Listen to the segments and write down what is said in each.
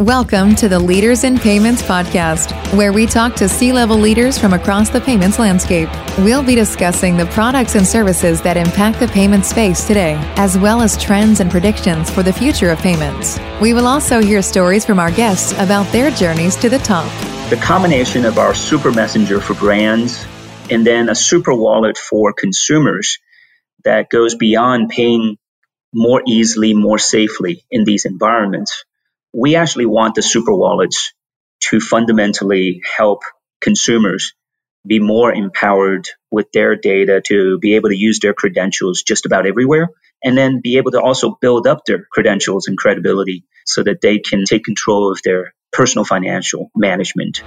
Welcome to the Leaders in Payments podcast, where we talk to C level leaders from across the payments landscape. We'll be discussing the products and services that impact the payment space today, as well as trends and predictions for the future of payments. We will also hear stories from our guests about their journeys to the top. The combination of our super messenger for brands and then a super wallet for consumers that goes beyond paying more easily, more safely in these environments we actually want the super wallets to fundamentally help consumers be more empowered with their data to be able to use their credentials just about everywhere and then be able to also build up their credentials and credibility so that they can take control of their personal financial management.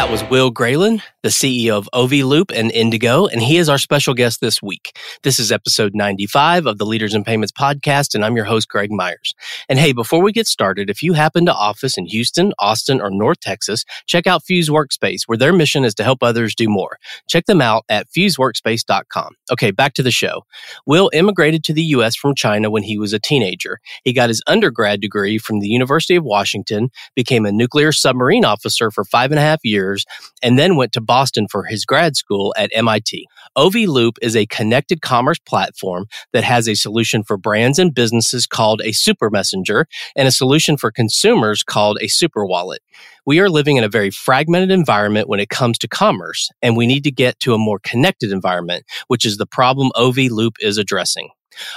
That was Will Graylin, the CEO of OV Loop and Indigo, and he is our special guest this week. This is episode 95 of the Leaders in Payments podcast, and I'm your host, Greg Myers. And hey, before we get started, if you happen to office in Houston, Austin, or North Texas, check out Fuse Workspace, where their mission is to help others do more. Check them out at fuseworkspace.com. Okay, back to the show. Will immigrated to the U.S. from China when he was a teenager. He got his undergrad degree from the University of Washington, became a nuclear submarine officer for five and a half years years, and then went to Boston for his grad school at MIT. OV Loop is a connected commerce platform that has a solution for brands and businesses called a super messenger and a solution for consumers called a super wallet. We are living in a very fragmented environment when it comes to commerce, and we need to get to a more connected environment, which is the problem OV Loop is addressing.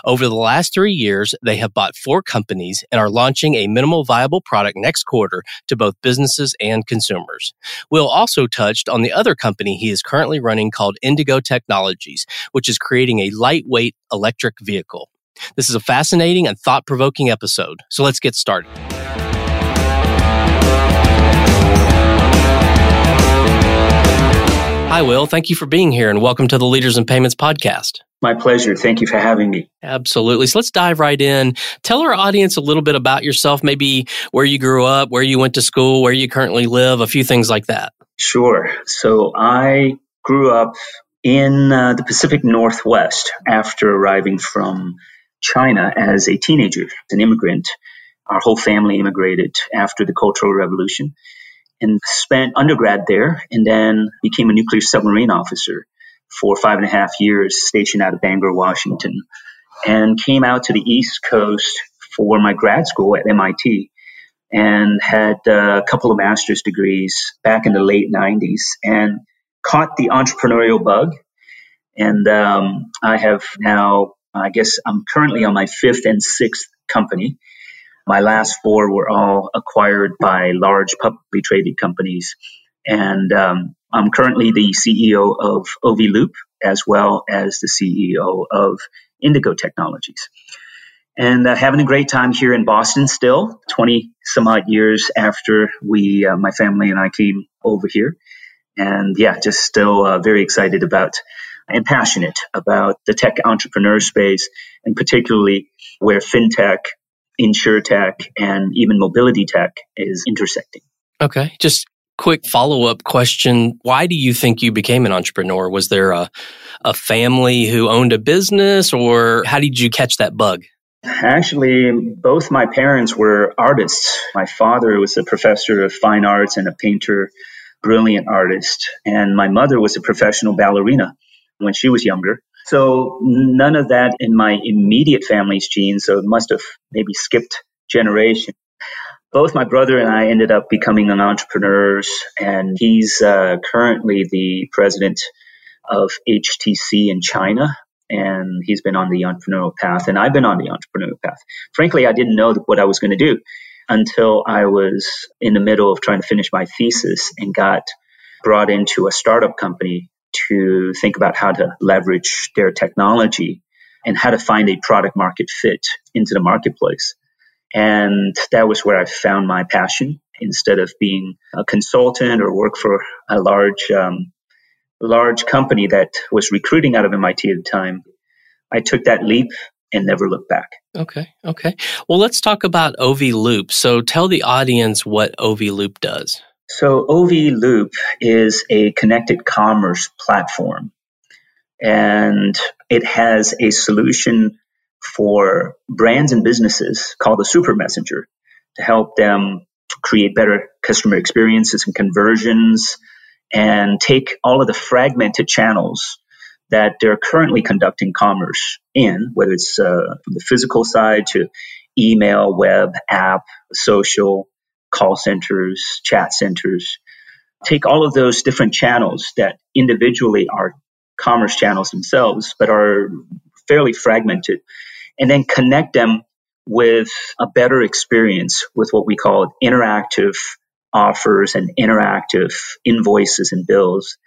Over the last three years, they have bought four companies and are launching a minimal viable product next quarter to both businesses and consumers. Will also touched on the other company he is currently running called Indigo Technologies, which is creating a lightweight electric vehicle. This is a fascinating and thought provoking episode, so let's get started. Hi, Will. Thank you for being here and welcome to the Leaders in Payments podcast. My pleasure. Thank you for having me. Absolutely. So let's dive right in. Tell our audience a little bit about yourself, maybe where you grew up, where you went to school, where you currently live, a few things like that. Sure. So I grew up in uh, the Pacific Northwest after arriving from China as a teenager, an immigrant. Our whole family immigrated after the Cultural Revolution and spent undergrad there and then became a nuclear submarine officer for five and a half years, stationed out of Bangor, Washington, and came out to the East Coast for my grad school at MIT and had a couple of master's degrees back in the late 90s and caught the entrepreneurial bug. And um, I have now, I guess I'm currently on my fifth and sixth company. My last four were all acquired by large publicly traded companies. And um, I'm currently the CEO of OV Loop as well as the CEO of Indigo Technologies. And uh, having a great time here in Boston still, 20 some odd years after we, uh, my family and I came over here. And yeah, just still uh, very excited about and passionate about the tech entrepreneur space and particularly where fintech insurtech and even mobility tech is intersecting. Okay. Just quick follow up question. Why do you think you became an entrepreneur? Was there a, a family who owned a business or how did you catch that bug? Actually, both my parents were artists. My father was a professor of fine arts and a painter, brilliant artist. And my mother was a professional ballerina when she was younger. So none of that in my immediate family's genes. So it must have maybe skipped generation. Both my brother and I ended up becoming entrepreneurs, and he's uh, currently the president of HTC in China. And he's been on the entrepreneurial path, and I've been on the entrepreneurial path. Frankly, I didn't know what I was going to do until I was in the middle of trying to finish my thesis and got brought into a startup company to think about how to leverage their technology and how to find a product market fit into the marketplace. And that was where I found my passion instead of being a consultant or work for a large, um, large company that was recruiting out of MIT at the time. I took that leap and never looked back. Okay. Okay. Well, let's talk about OV Loop. So tell the audience what OV Loop does. So OV Loop is a connected commerce platform. And it has a solution for brands and businesses called the Super Messenger to help them create better customer experiences and conversions and take all of the fragmented channels that they're currently conducting commerce in, whether it's uh, from the physical side to email, web, app, social, call centers, chat centers. Take all of those different channels that individually are commerce channels themselves, but are fairly fragmented, and then connect them with a better experience with what we call interactive offers and interactive invoices and bills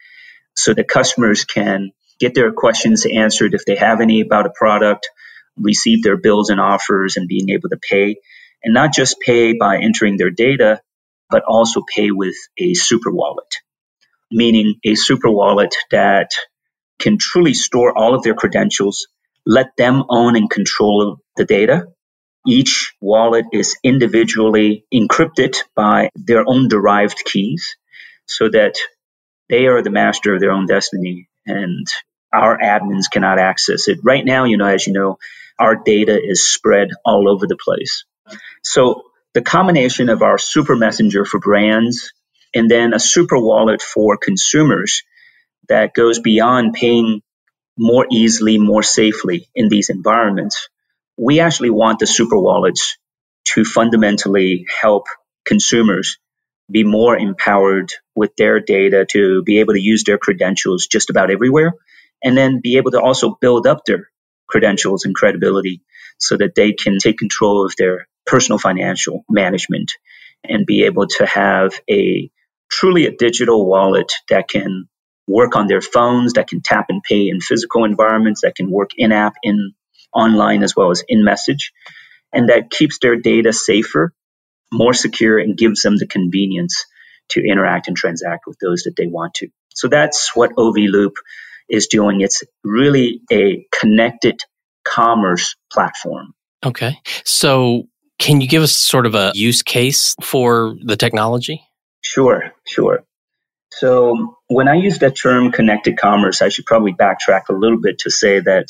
so that customers can get their questions answered if they have any about a product, receive their bills and offers and being able to pay and not just pay by entering their data, but also pay with a super wallet, meaning a super wallet that can truly store all of their credentials, let them own and control the data. Each wallet is individually encrypted by their own derived keys so that they are the master of their own destiny and our admins cannot access it. Right now, you know, as you know, our data is spread all over the place. So the combination of our super messenger for brands and then a super wallet for consumers that goes beyond paying more easily, more safely in these environments. We actually want the super wallets to fundamentally help consumers be more empowered with their data to be able to use their credentials just about everywhere and then be able to also build up their credentials and credibility so that they can take control of their personal financial management and be able to have a truly a digital wallet that can work on their phones, that can tap and pay in physical environments, that can work in app, in online, as well as in message, and that keeps their data safer, more secure, and gives them the convenience to interact and transact with those that they want to. So that's what OV Loop is doing. It's really a connected commerce platform. Okay. So can you give us sort of a use case for the technology? Sure, sure. So when I use that term connected commerce, I should probably backtrack a little bit to say that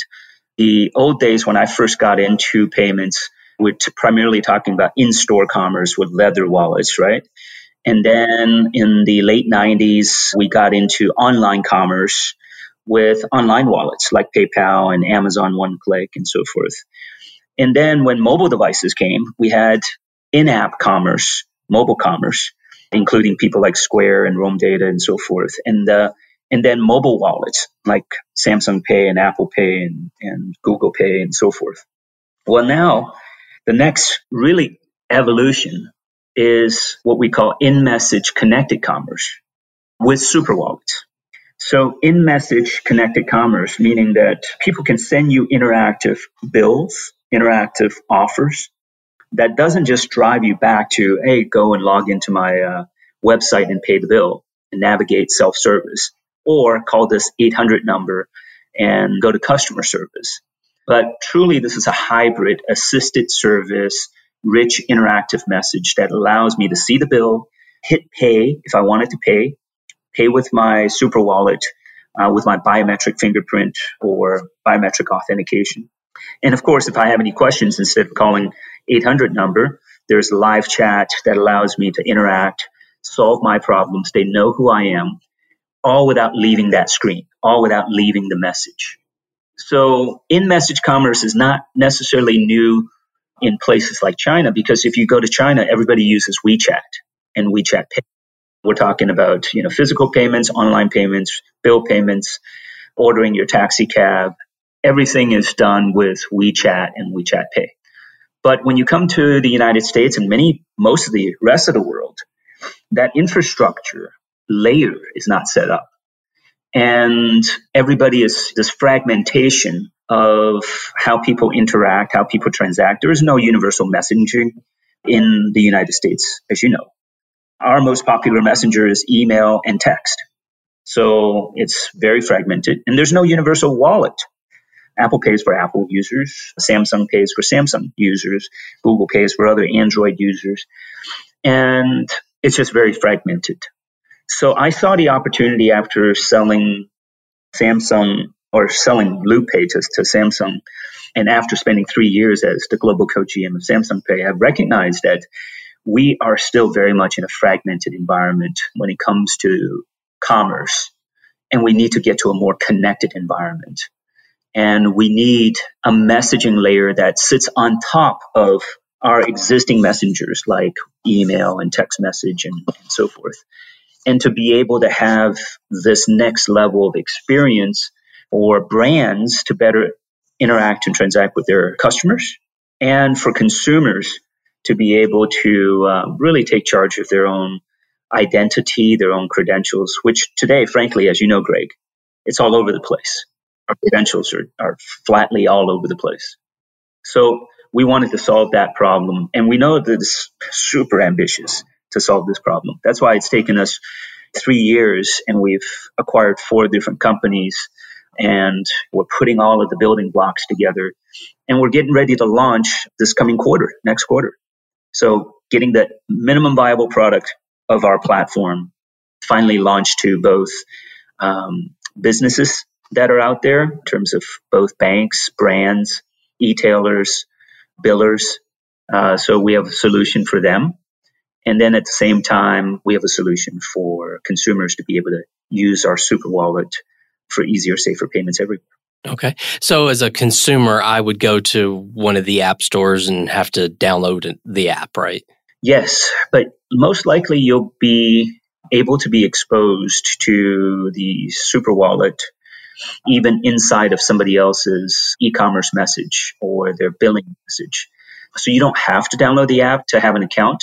the old days when I first got into payments, we're t- primarily talking about in-store commerce with leather wallets, right? And then in the late 90s, we got into online commerce with online wallets like PayPal and Amazon One Click and so forth. And then when mobile devices came, we had in-app commerce, mobile commerce, including people like Square and Roam Data and so forth. And uh, and then mobile wallets like Samsung Pay and Apple Pay and, and Google Pay and so forth. Well, now the next really evolution is what we call in-message connected commerce with super wallets. So in message connected commerce, meaning that people can send you interactive bills, interactive offers that doesn't just drive you back to, hey, go and log into my uh, website and pay the bill and navigate self service or call this 800 number and go to customer service. But truly, this is a hybrid assisted service, rich interactive message that allows me to see the bill, hit pay if I wanted to pay, pay with my super wallet, uh, with my biometric fingerprint or biometric authentication. And of course, if I have any questions, instead of calling 800 number, there's live chat that allows me to interact, solve my problems. They know who I am, all without leaving that screen, all without leaving the message. So in message commerce is not necessarily new in places like China because if you go to China, everybody uses WeChat and WeChat Pay. We're talking about, you know, physical payments, online payments, bill payments, ordering your taxi cab. Everything is done with WeChat and WeChat Pay. But when you come to the United States and many, most of the rest of the world, that infrastructure layer is not set up. And everybody is this fragmentation of how people interact, how people transact. There is no universal messaging in the United States, as you know. Our most popular messenger is email and text. So it's very fragmented and there's no universal wallet. Apple pays for Apple users, Samsung pays for Samsung users, Google pays for other Android users. And it's just very fragmented. So I saw the opportunity after selling Samsung or selling Loop Pay to, to Samsung. And after spending three years as the global co-GM of Samsung Pay, I've recognized that we are still very much in a fragmented environment when it comes to commerce. And we need to get to a more connected environment. And we need a messaging layer that sits on top of our existing messengers like email and text message and, and so forth. And to be able to have this next level of experience for brands to better interact and transact with their customers and for consumers to be able to uh, really take charge of their own identity, their own credentials, which today, frankly, as you know, Greg, it's all over the place. Our credentials are, are flatly all over the place. So we wanted to solve that problem. And we know that it's super ambitious to solve this problem. That's why it's taken us three years and we've acquired four different companies and we're putting all of the building blocks together and we're getting ready to launch this coming quarter, next quarter. So getting the minimum viable product of our platform finally launched to both um, businesses that are out there in terms of both banks, brands, e-tailers, billers. Uh, so we have a solution for them. And then at the same time, we have a solution for consumers to be able to use our super wallet for easier, safer payments everywhere. Okay. So as a consumer, I would go to one of the app stores and have to download the app, right? Yes, but most likely you'll be able to be exposed to the super wallet even inside of somebody else's e-commerce message or their billing message. So you don't have to download the app to have an account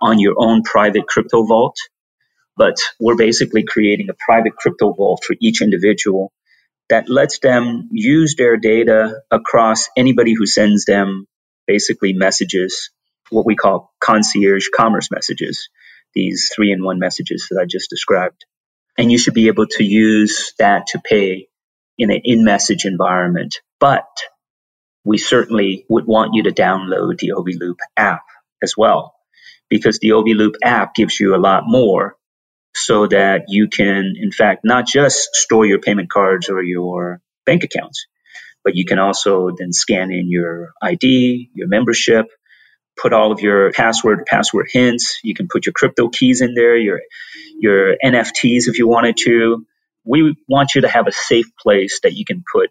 on your own private crypto vault, but we're basically creating a private crypto vault for each individual that lets them use their data across anybody who sends them basically messages, what we call concierge commerce messages, these three in one messages that I just described. And you should be able to use that to pay in an in message environment. But we certainly would want you to download the OV Loop app as well, because the OV Loop app gives you a lot more so that you can, in fact, not just store your payment cards or your bank accounts, but you can also then scan in your ID, your membership, put all of your password, password hints. You can put your crypto keys in there, your, your NFTs if you wanted to. We want you to have a safe place that you can put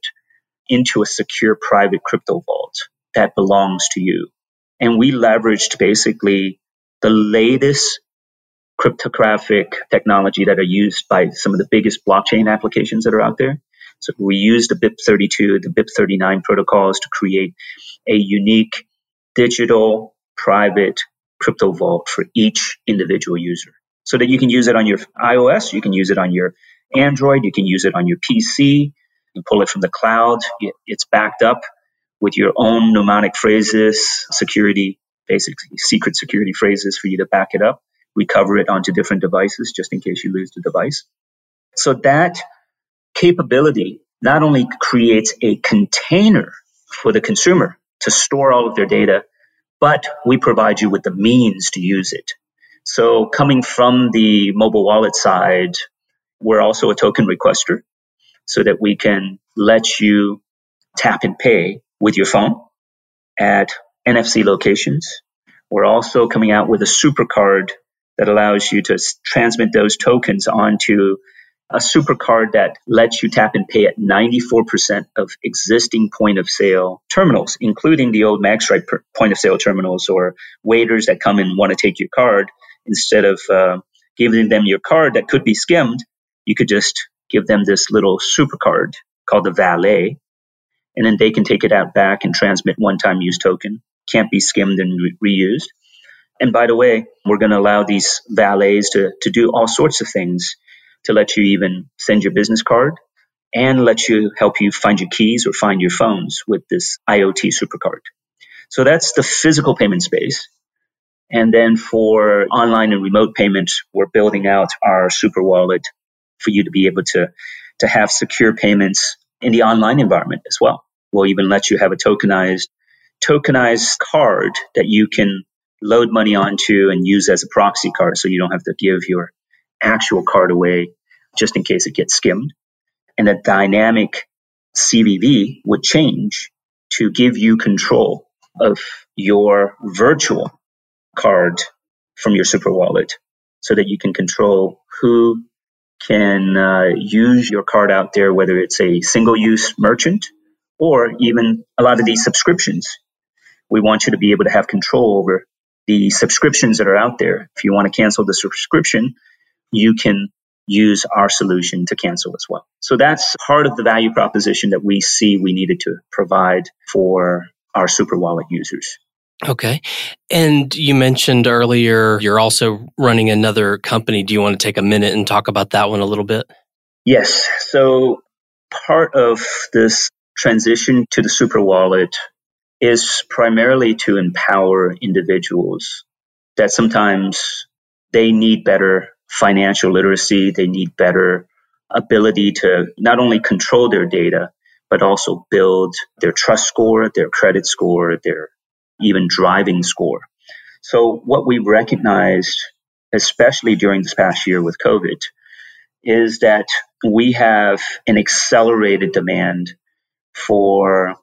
into a secure private crypto vault that belongs to you. And we leveraged basically the latest cryptographic technology that are used by some of the biggest blockchain applications that are out there. So we use the BIP32, the BIP39 protocols to create a unique digital private crypto vault for each individual user so that you can use it on your iOS, you can use it on your Android, you can use it on your PC, you pull it from the cloud, it's backed up with your own mnemonic phrases, security, basically secret security phrases for you to back it up recover it onto different devices just in case you lose the device. So that capability not only creates a container for the consumer to store all of their data, but we provide you with the means to use it. So coming from the mobile wallet side, we're also a token requester so that we can let you tap and pay with your phone at NFC locations. We're also coming out with a super card that allows you to transmit those tokens onto a super card that lets you tap and pay at 94% of existing point of sale terminals, including the old MagStripe point of sale terminals or waiters that come and want to take your card. Instead of uh, giving them your card that could be skimmed, you could just give them this little super card called the valet, and then they can take it out back and transmit one time use token. Can't be skimmed and re- reused. And by the way, we're going to allow these valets to, to do all sorts of things to let you even send your business card and let you help you find your keys or find your phones with this IoT supercard. So that's the physical payment space. And then for online and remote payments, we're building out our super wallet for you to be able to, to have secure payments in the online environment as well. We'll even let you have a tokenized, tokenized card that you can load money onto and use as a proxy card so you don't have to give your actual card away just in case it gets skimmed. And a dynamic CVV would change to give you control of your virtual card from your super wallet so that you can control who can uh, use your card out there, whether it's a single use merchant or even a lot of these subscriptions. We want you to be able to have control over the subscriptions that are out there. If you want to cancel the subscription, you can use our solution to cancel as well. So that's part of the value proposition that we see we needed to provide for our super wallet users. Okay. And you mentioned earlier you're also running another company. Do you want to take a minute and talk about that one a little bit? Yes. So part of this transition to the super wallet is primarily to empower individuals that sometimes they need better financial literacy, they need better ability to not only control their data, but also build their trust score, their credit score, their even driving score. So what we've recognized, especially during this past year with COVID, is that we have an accelerated demand for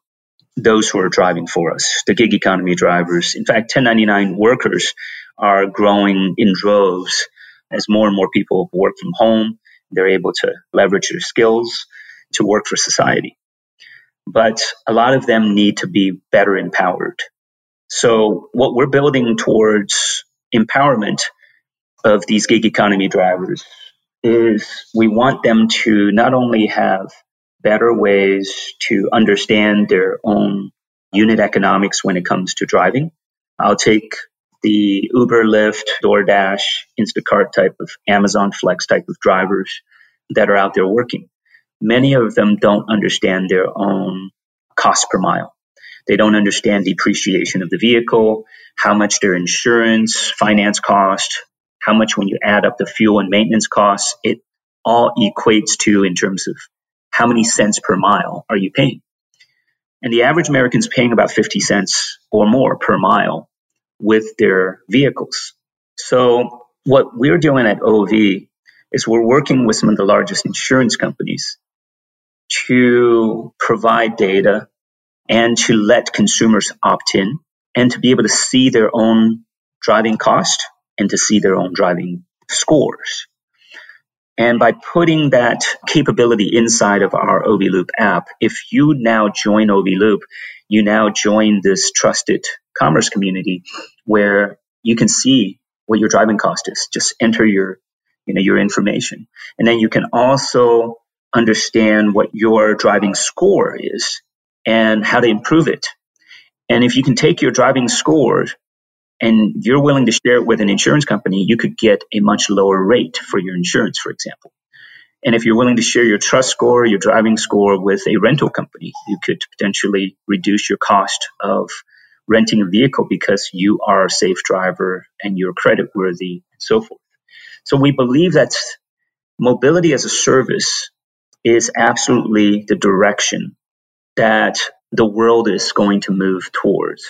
those who are driving for us, the gig economy drivers. In fact, 1099 workers are growing in droves as more and more people work from home. They're able to leverage their skills to work for society. But a lot of them need to be better empowered. So what we're building towards empowerment of these gig economy drivers is we want them to not only have better ways to understand their own unit economics when it comes to driving. I'll take the Uber, Lyft, DoorDash, Instacart type of Amazon Flex type of drivers that are out there working. Many of them don't understand their own cost per mile. They don't understand depreciation of the vehicle, how much their insurance, finance cost, how much when you add up the fuel and maintenance costs, it all equates to in terms of how many cents per mile are you paying? And the average American is paying about 50 cents or more per mile with their vehicles. So what we're doing at OV is we're working with some of the largest insurance companies to provide data and to let consumers opt in and to be able to see their own driving cost and to see their own driving scores. And by putting that capability inside of our OV Loop app, if you now join OV Loop, you now join this trusted commerce community where you can see what your driving cost is. Just enter your, you know, your information. And then you can also understand what your driving score is and how to improve it. And if you can take your driving score and you're willing to share it with an insurance company, you could get a much lower rate for your insurance, for example. And if you're willing to share your trust score, your driving score with a rental company, you could potentially reduce your cost of renting a vehicle because you are a safe driver and you're credit worthy and so forth. So we believe that mobility as a service is absolutely the direction that the world is going to move towards.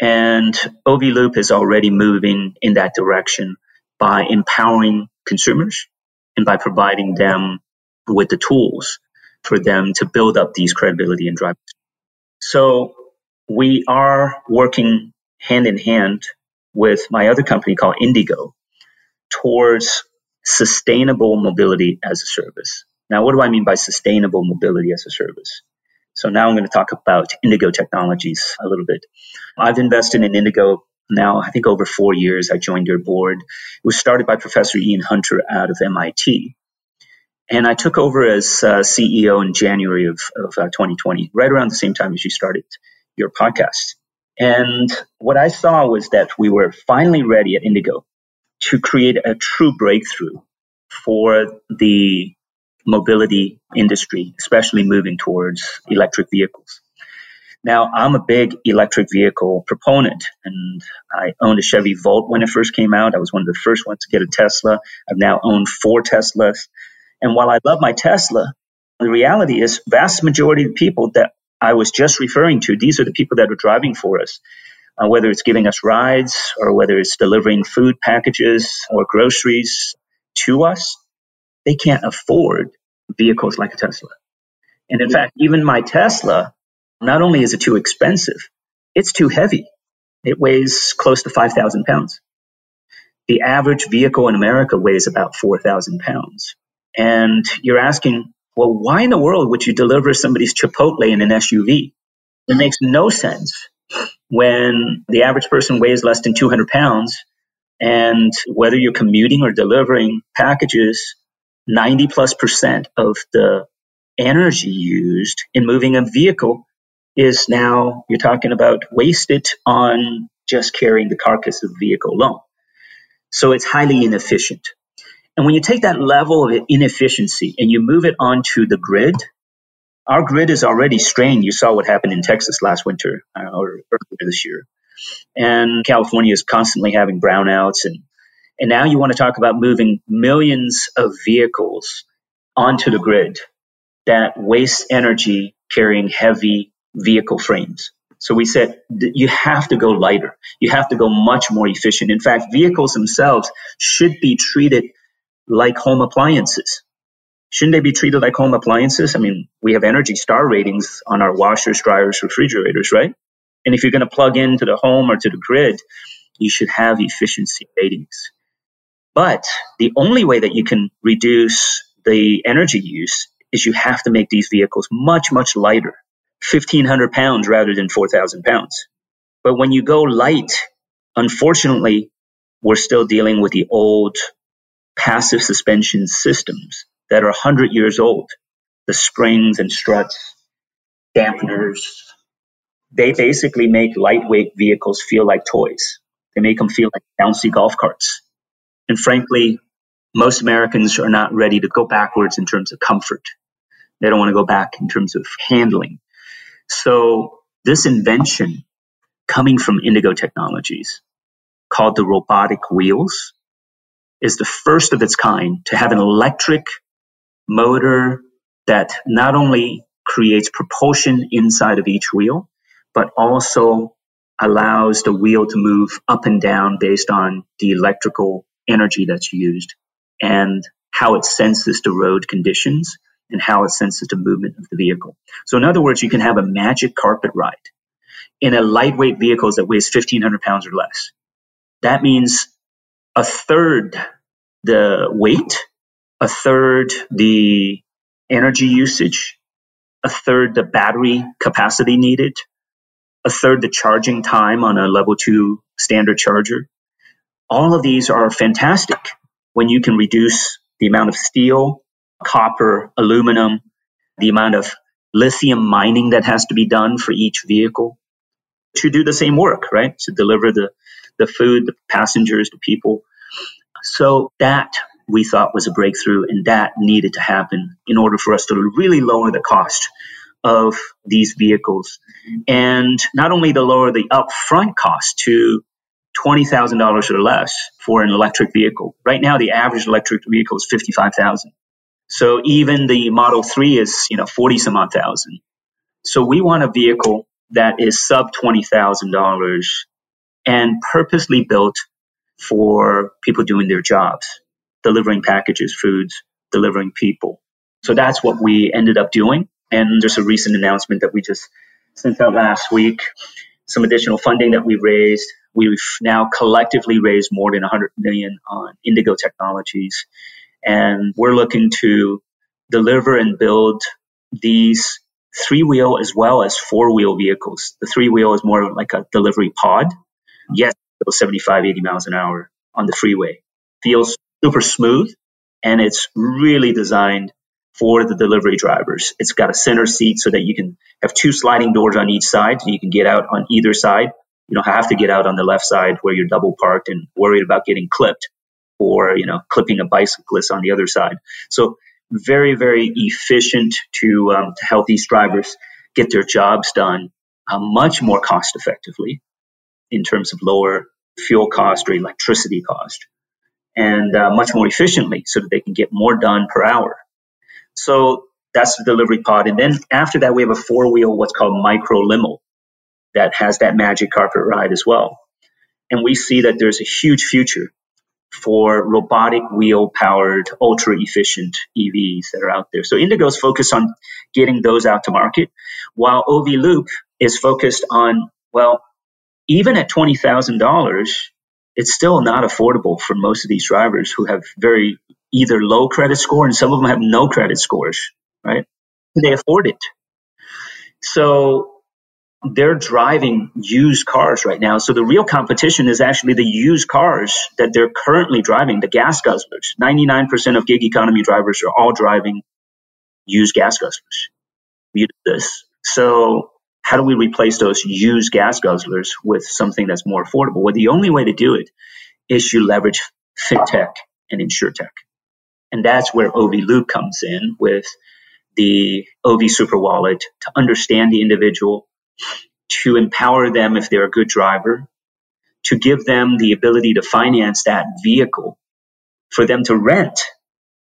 And OV Loop is already moving in that direction by empowering consumers and by providing them with the tools for them to build up these credibility and drive. So we are working hand in hand with my other company called Indigo towards sustainable mobility as a service. Now, what do I mean by sustainable mobility as a service? So now I'm going to talk about Indigo Technologies a little bit. I've invested in Indigo now, I think over four years. I joined your board. It was started by Professor Ian Hunter out of MIT. And I took over as uh, CEO in January of, of uh, 2020, right around the same time as you started your podcast. And what I saw was that we were finally ready at Indigo to create a true breakthrough for the mobility industry, especially moving towards electric vehicles. Now, I'm a big electric vehicle proponent, and I owned a Chevy Volt when it first came out. I was one of the first ones to get a Tesla. I've now owned four Teslas. And while I love my Tesla, the reality is vast majority of people that I was just referring to, these are the people that are driving for us, uh, whether it's giving us rides or whether it's delivering food packages or groceries to us, they can't afford vehicles like a Tesla. And in fact, even my Tesla, not only is it too expensive, it's too heavy. It weighs close to 5,000 pounds. The average vehicle in America weighs about 4,000 pounds. And you're asking, well, why in the world would you deliver somebody's Chipotle in an SUV? It makes no sense when the average person weighs less than 200 pounds. And whether you're commuting or delivering packages, 90 plus percent of the energy used in moving a vehicle is now, you're talking about wasted on just carrying the carcass of the vehicle alone. So it's highly inefficient. And when you take that level of inefficiency and you move it onto the grid, our grid is already strained. You saw what happened in Texas last winter uh, or earlier this year. And California is constantly having brownouts. And, and now you want to talk about moving millions of vehicles onto the grid that waste energy carrying heavy vehicle frames. So we said you have to go lighter. You have to go much more efficient. In fact, vehicles themselves should be treated like home appliances. Shouldn't they be treated like home appliances? I mean, we have Energy Star ratings on our washers, dryers, refrigerators, right? And if you're going to plug into the home or to the grid, you should have efficiency ratings. But the only way that you can reduce the energy use is you have to make these vehicles much, much lighter, 1500 pounds rather than 4000 pounds. But when you go light, unfortunately, we're still dealing with the old passive suspension systems that are 100 years old. The springs and struts, dampeners, they basically make lightweight vehicles feel like toys. They make them feel like bouncy golf carts. And frankly, most Americans are not ready to go backwards in terms of comfort. They don't want to go back in terms of handling. So this invention coming from Indigo Technologies called the robotic wheels is the first of its kind to have an electric motor that not only creates propulsion inside of each wheel, but also allows the wheel to move up and down based on the electrical energy that's used and how it senses the road conditions and how it senses the movement of the vehicle. So in other words, you can have a magic carpet ride in a lightweight vehicle that weighs 1500 pounds or less. That means a third the weight, a third the energy usage, a third the battery capacity needed, a third the charging time on a level two standard charger. All of these are fantastic when you can reduce the amount of steel, copper, aluminum, the amount of lithium mining that has to be done for each vehicle to do the same work, right? To deliver the, the food, the passengers, the people. So that we thought was a breakthrough and that needed to happen in order for us to really lower the cost of these vehicles. And not only to lower the upfront cost to $20,000 or less for an electric vehicle. Right now, the average electric vehicle is 55,000. So even the Model 3 is, you know, 40 some odd thousand. So we want a vehicle that is sub $20,000 and purposely built for people doing their jobs, delivering packages, foods, delivering people. So that's what we ended up doing. And there's a recent announcement that we just sent out last week, some additional funding that we raised. We've now collectively raised more than 100 million on Indigo Technologies. And we're looking to deliver and build these three wheel as well as four wheel vehicles. The three wheel is more like a delivery pod. Yes, it goes 75, 80 miles an hour on the freeway. Feels super smooth and it's really designed for the delivery drivers. It's got a center seat so that you can have two sliding doors on each side so you can get out on either side. You don't have to get out on the left side where you're double parked and worried about getting clipped or, you know, clipping a bicyclist on the other side. So very, very efficient to, um, to help these drivers get their jobs done uh, much more cost effectively in terms of lower fuel cost or electricity cost and uh, much more efficiently so that they can get more done per hour. So that's the delivery pod. And then after that, we have a four wheel, what's called micro limo that has that magic carpet ride as well. And we see that there's a huge future for robotic wheel powered, ultra efficient EVs that are out there. So Indigo's focused on getting those out to market, while OV Loop is focused on, well, even at $20,000, it's still not affordable for most of these drivers who have very either low credit score and some of them have no credit scores, right? They afford it. So they're driving used cars right now. So the real competition is actually the used cars that they're currently driving, the gas guzzlers. 99% of gig economy drivers are all driving used gas guzzlers. this. So how do we replace those used gas guzzlers with something that's more affordable? Well, the only way to do it is you leverage fintech and insurtech. And that's where OV Loop comes in with the OV Super Wallet to understand the individual, to empower them if they're a good driver, to give them the ability to finance that vehicle for them to rent,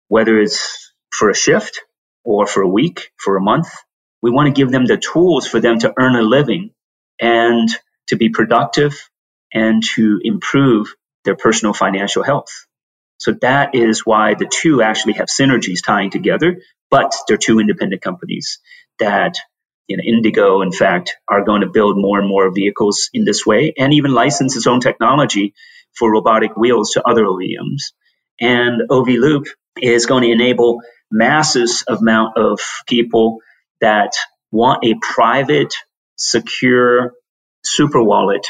whether it's for a shift or for a week, for a month, we want to give them the tools for them to earn a living and to be productive and to improve their personal financial health. So that is why the two actually have synergies tying together, but they're two independent companies that you know, Indigo, in fact, are going to build more and more vehicles in this way and even license its own technology for robotic wheels to other OEMs. And OV Loop is going to enable masses amount of people that want a private, secure super wallet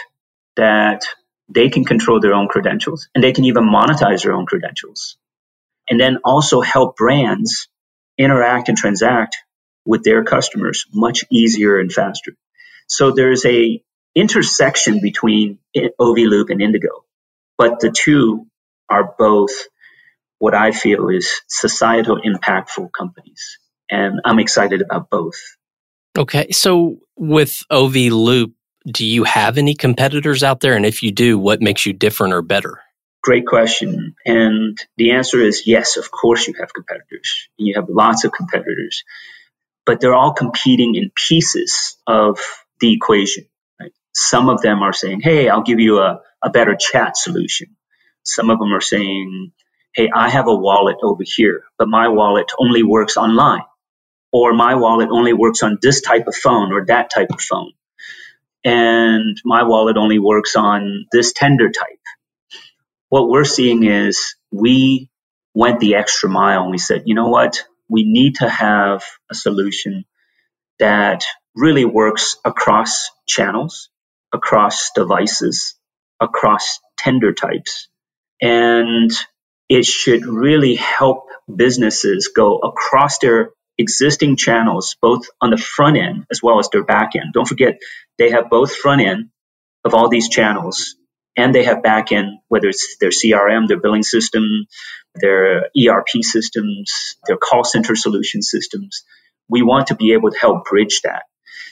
that they can control their own credentials and they can even monetize their own credentials. And then also help brands interact and transact with their customers much easier and faster. So there's a intersection between OV Loop and Indigo, but the two are both what I feel is societal impactful companies and I'm excited about both. Okay. So with OV Loop, do you have any competitors out there? And if you do, what makes you different or better? Great question. And the answer is yes, of course you have competitors. You have lots of competitors, but they're all competing in pieces of the equation. Right? Some of them are saying, hey, I'll give you a, a better chat solution. Some of them are saying, hey, I have a wallet over here, but my wallet only works online or my wallet only works on this type of phone or that type of phone. And my wallet only works on this tender type. What we're seeing is we went the extra mile and we said, you know what? We need to have a solution that really works across channels, across devices, across tender types. And it should really help businesses go across their existing channels, both on the front end as well as their back end. Don't forget, they have both front end of all these channels and they have back end, whether it's their CRM, their billing system, their ERP systems, their call center solution systems. We want to be able to help bridge that.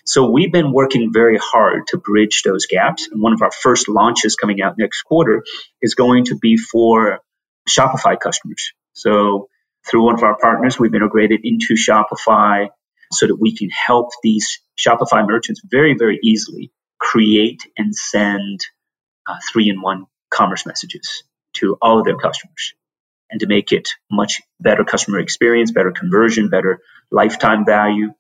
So we've been working very hard to bridge those gaps. And one of our first launches coming out next quarter is going to be for Shopify customers. So through one of our partners, we've integrated into Shopify so that we can help these Shopify merchants very, very easily create and send uh, three in one commerce messages to all of their customers and to make it much better customer experience, better conversion, better lifetime value.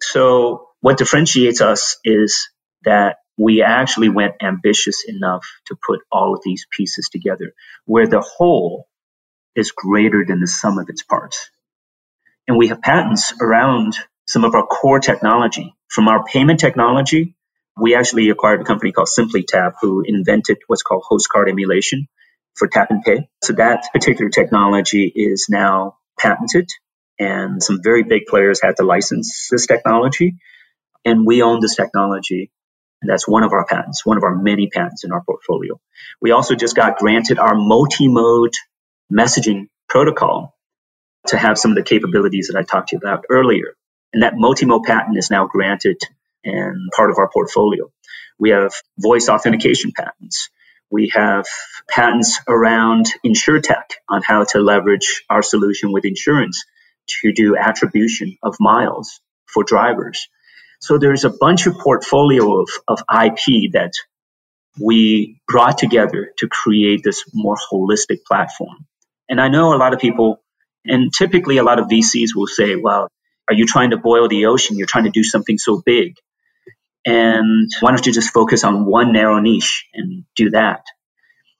So what differentiates us is that we actually went ambitious enough to put all of these pieces together where the whole is greater than the sum of its parts. And we have patents around some of our core technology. From our payment technology, we actually acquired a company called SimplyTapp who invented what's called host card emulation for tap and pay. So that particular technology is now patented and some very big players had to license this technology. And we own this technology. And that's one of our patents, one of our many patents in our portfolio. We also just got granted our multi-mode messaging protocol to have some of the capabilities that I talked to you about earlier. And that multi-mode patent is now granted and part of our portfolio. We have voice authentication patents. We have patents around insurtech on how to leverage our solution with insurance to do attribution of miles for drivers. So there's a bunch of portfolio of, of IP that we brought together to create this more holistic platform. And I know a lot of people, and typically a lot of VCs will say, well, are you trying to boil the ocean? You're trying to do something so big. And why don't you just focus on one narrow niche and do that?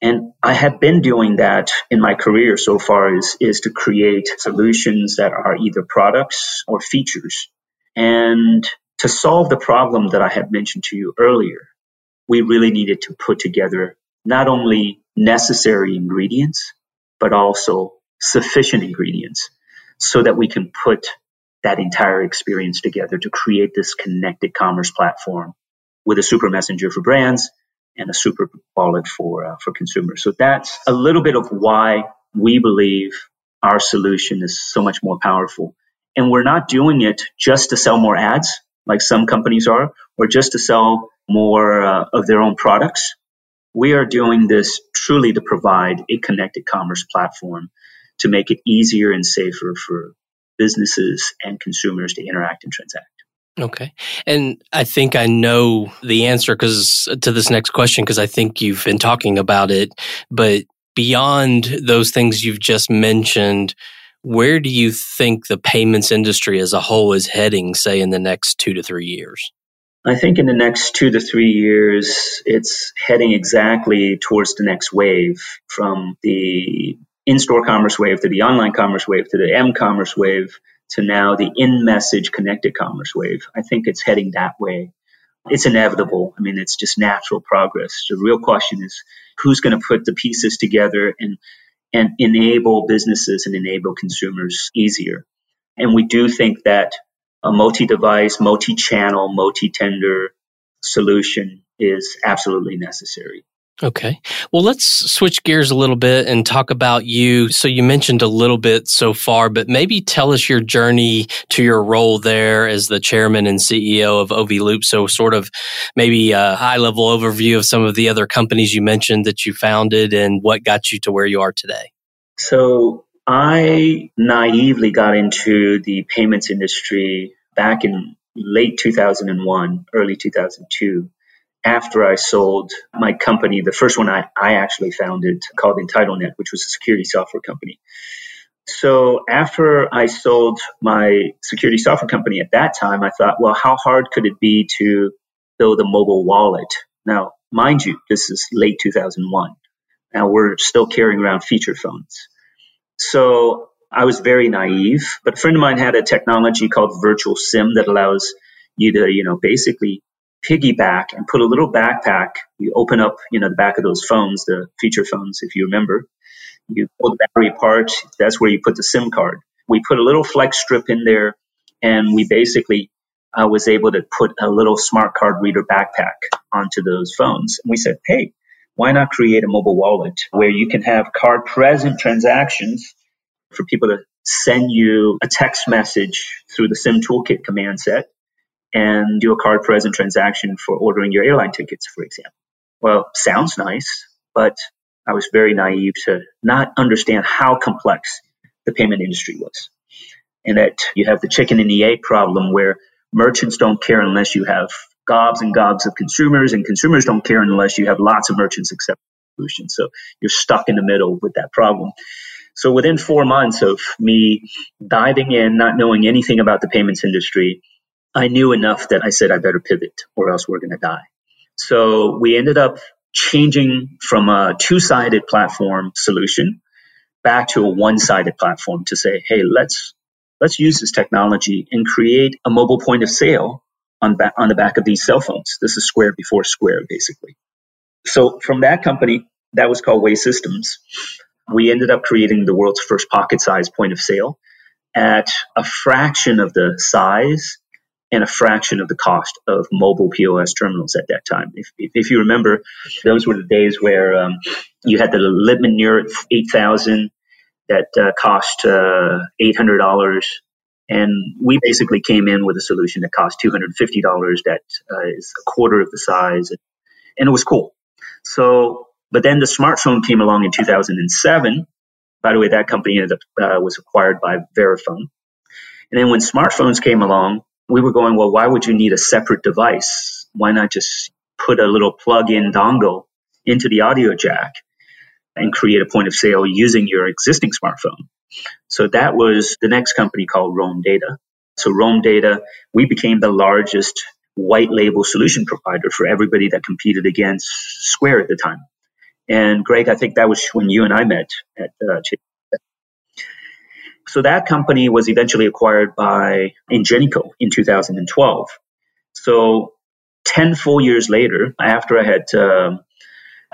And I have been doing that in my career so far is, is to create solutions that are either products or features. And to solve the problem that I had mentioned to you earlier, we really needed to put together not only necessary ingredients, but also sufficient ingredients so that we can put that entire experience together to create this connected commerce platform with a super messenger for brands and a super wallet for uh, for consumers. So that's a little bit of why we believe our solution is so much more powerful. And we're not doing it just to sell more ads like some companies are, or just to sell more uh, of their own products. We are doing this truly to provide a connected commerce platform to make it easier and safer for businesses and consumers to interact and transact. Okay. And I think I know the answer because to this next question because I think you've been talking about it, but beyond those things you've just mentioned, where do you think the payments industry as a whole is heading say in the next 2 to 3 years? I think in the next 2 to 3 years it's heading exactly towards the next wave from the in-store commerce wave to the online commerce wave to the m-commerce wave to now the in message connected commerce wave. I think it's heading that way. It's inevitable. I mean, it's just natural progress. The real question is who's going to put the pieces together and, and enable businesses and enable consumers easier. And we do think that a multi device, multi channel, multi tender solution is absolutely necessary. Okay. Well, let's switch gears a little bit and talk about you. So you mentioned a little bit so far, but maybe tell us your journey to your role there as the chairman and CEO of OV Loop. So sort of maybe a high level overview of some of the other companies you mentioned that you founded and what got you to where you are today. So I naively got into the payments industry back in late 2001, early 2002 after I sold my company, the first one I, I actually founded called EntitleNet, which was a security software company. So after I sold my security software company at that time, I thought, well, how hard could it be to build a mobile wallet? Now, mind you, this is late 2001. Now we're still carrying around feature phones. So I was very naive, but a friend of mine had a technology called virtual SIM that allows you to, you know, basically piggyback and put a little backpack. You open up, you know, the back of those phones, the feature phones, if you remember. You pull the battery apart. That's where you put the SIM card. We put a little flex strip in there, and we basically uh, was able to put a little smart card reader backpack onto those phones. And we said, hey, why not create a mobile wallet where you can have card present transactions for people to send you a text message through the SIM toolkit command set and do a card present transaction for ordering your airline tickets, for example. Well, sounds nice, but I was very naive to not understand how complex the payment industry was. And that you have the chicken and the egg problem where merchants don't care unless you have gobs and gobs of consumers, and consumers don't care unless you have lots of merchants accepting solutions. So you're stuck in the middle with that problem. So within four months of me diving in, not knowing anything about the payments industry, I knew enough that I said I better pivot or else we're going to die. So we ended up changing from a two sided platform solution back to a one sided platform to say, hey, let's let's use this technology and create a mobile point of sale on, ba- on the back of these cell phones. This is square before square, basically. So from that company, that was called Way Systems. We ended up creating the world's first pocket sized point of sale at a fraction of the size and a fraction of the cost of mobile POS terminals at that time. If, if, if you remember, those were the days where um, you had the Lipman Nurit 8000 that uh, cost uh, $800. And we basically came in with a solution that cost $250 that uh, is a quarter of the size. And it was cool. So, but then the smartphone came along in 2007. By the way, that company ended up, uh, was acquired by Verifone. And then when smartphones came along, we were going, well, why would you need a separate device? Why not just put a little plug-in dongle into the audio jack and create a point of sale using your existing smartphone. So that was the next company called Roam Data. So Roam Data, we became the largest white label solution provider for everybody that competed against Square at the time. And Greg, I think that was when you and I met at uh, so that company was eventually acquired by Ingenico in 2012. So 10 full years later, after I had uh,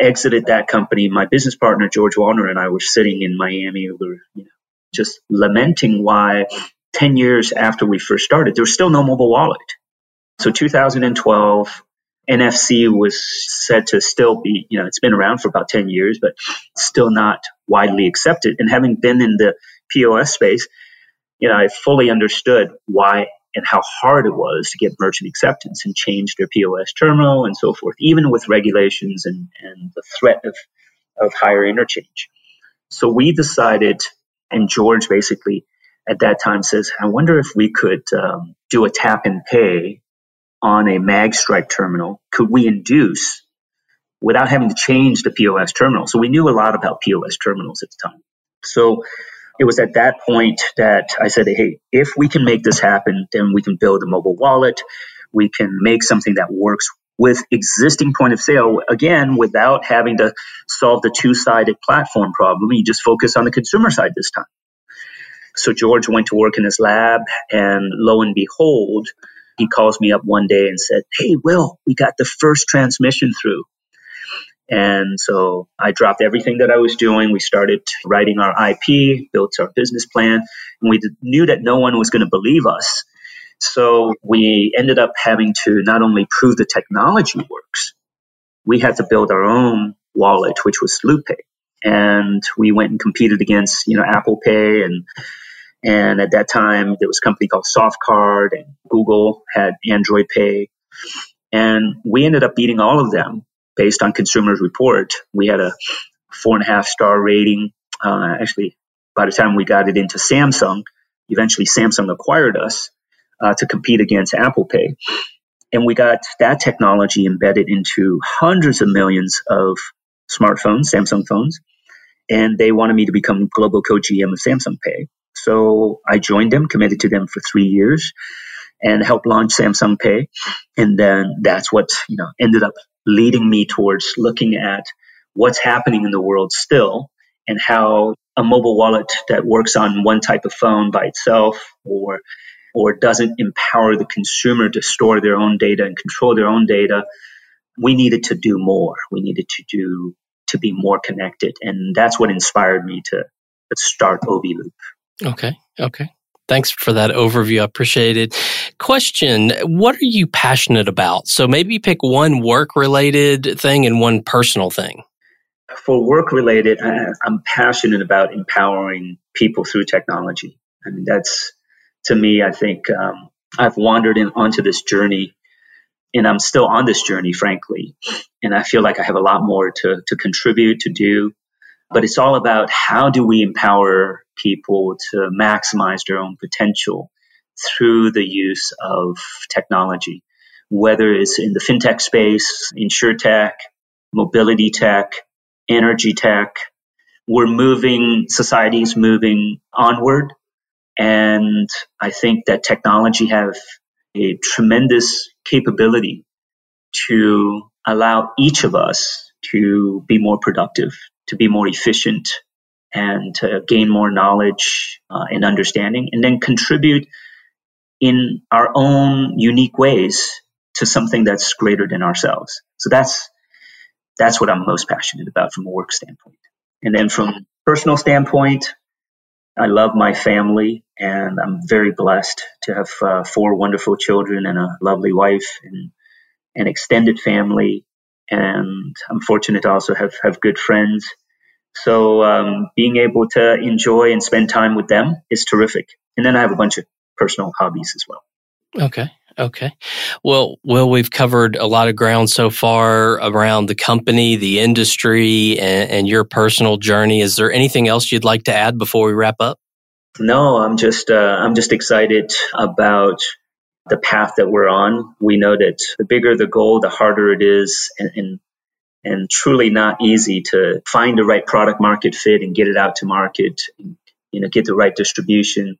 exited that company, my business partner, George Wallner, and I were sitting in Miami. We were you know, just lamenting why 10 years after we first started, there was still no mobile wallet. So 2012, NFC was said to still be, you know, it's been around for about 10 years, but still not widely accepted. And having been in the POS space, you know, I fully understood why and how hard it was to get merchant acceptance and change their POS terminal and so forth, even with regulations and, and the threat of, of higher interchange. So we decided, and George basically at that time says, I wonder if we could um, do a tap and pay on a magstripe terminal. Could we induce without having to change the POS terminal? So we knew a lot about POS terminals at the time. So it was at that point that I said, hey, if we can make this happen, then we can build a mobile wallet. We can make something that works with existing point of sale, again, without having to solve the two sided platform problem. You just focus on the consumer side this time. So George went to work in his lab, and lo and behold, he calls me up one day and said, Hey, Will, we got the first transmission through. And so I dropped everything that I was doing. We started writing our IP, built our business plan, and we knew that no one was going to believe us. So we ended up having to not only prove the technology works, we had to build our own wallet, which was LoopPay. And we went and competed against, you know, Apple Pay and and at that time there was a company called Softcard and Google had Android Pay. And we ended up beating all of them based on consumers report. We had a four and a half star rating. Uh, actually, by the time we got it into Samsung, eventually Samsung acquired us uh, to compete against Apple Pay. And we got that technology embedded into hundreds of millions of smartphones, Samsung phones. And they wanted me to become global co-GM of Samsung Pay. So I joined them, committed to them for three years and helped launch Samsung Pay. And then that's what, you know, ended up leading me towards looking at what's happening in the world still and how a mobile wallet that works on one type of phone by itself or or doesn't empower the consumer to store their own data and control their own data we needed to do more. We needed to do to be more connected. And that's what inspired me to, start OV Loop. Okay. Okay. Thanks for that overview. I appreciate it. Question What are you passionate about? So maybe pick one work related thing and one personal thing. For work related, I'm passionate about empowering people through technology. I mean, that's to me, I think um, I've wandered in onto this journey and I'm still on this journey, frankly. And I feel like I have a lot more to, to contribute, to do. But it's all about how do we empower people to maximize their own potential through the use of technology, whether it's in the fintech space, insurtech, mobility tech, energy tech. We're moving, society is moving onward. And I think that technology have a tremendous capability to allow each of us to be more productive, to be more efficient, and to gain more knowledge uh, and understanding, and then contribute in our own unique ways to something that's greater than ourselves. So that's that's what I'm most passionate about from a work standpoint. And then from personal standpoint, I love my family, and I'm very blessed to have uh, four wonderful children and a lovely wife and an extended family. And I'm fortunate to also have have good friends so um, being able to enjoy and spend time with them is terrific. And then I have a bunch of personal hobbies as well. Okay. Okay. Well, well, we've covered a lot of ground so far around the company, the industry, and, and your personal journey. Is there anything else you'd like to add before we wrap up? No, I'm just uh, I'm just excited about the path that we're on. We know that the bigger the goal, the harder it is and, and, and truly not easy to find the right product market fit and get it out to market and, you know, get the right distribution.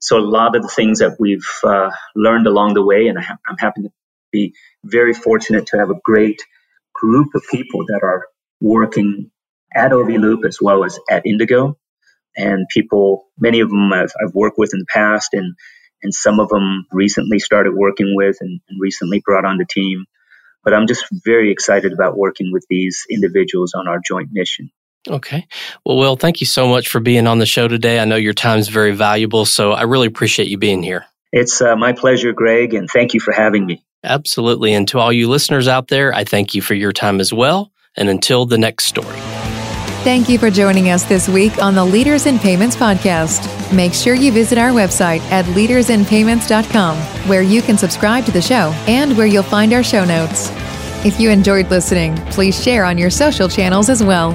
So a lot of the things that we've uh, learned along the way, and I am happy to be very fortunate to have a great group of people that are working at OV Loop as well as at Indigo. And people, many of them I've, I've worked with in the past, and and some of them recently started working with and, and recently brought on the team. But I'm just very excited about working with these individuals on our joint mission. Okay. Well, Will, thank you so much for being on the show today. I know your time is very valuable, so I really appreciate you being here. It's uh, my pleasure, Greg, and thank you for having me. Absolutely. And to all you listeners out there, I thank you for your time as well. And until the next story. Thank you for joining us this week on the Leaders in Payments podcast. Make sure you visit our website at leadersinpayments.com, where you can subscribe to the show and where you'll find our show notes. If you enjoyed listening, please share on your social channels as well.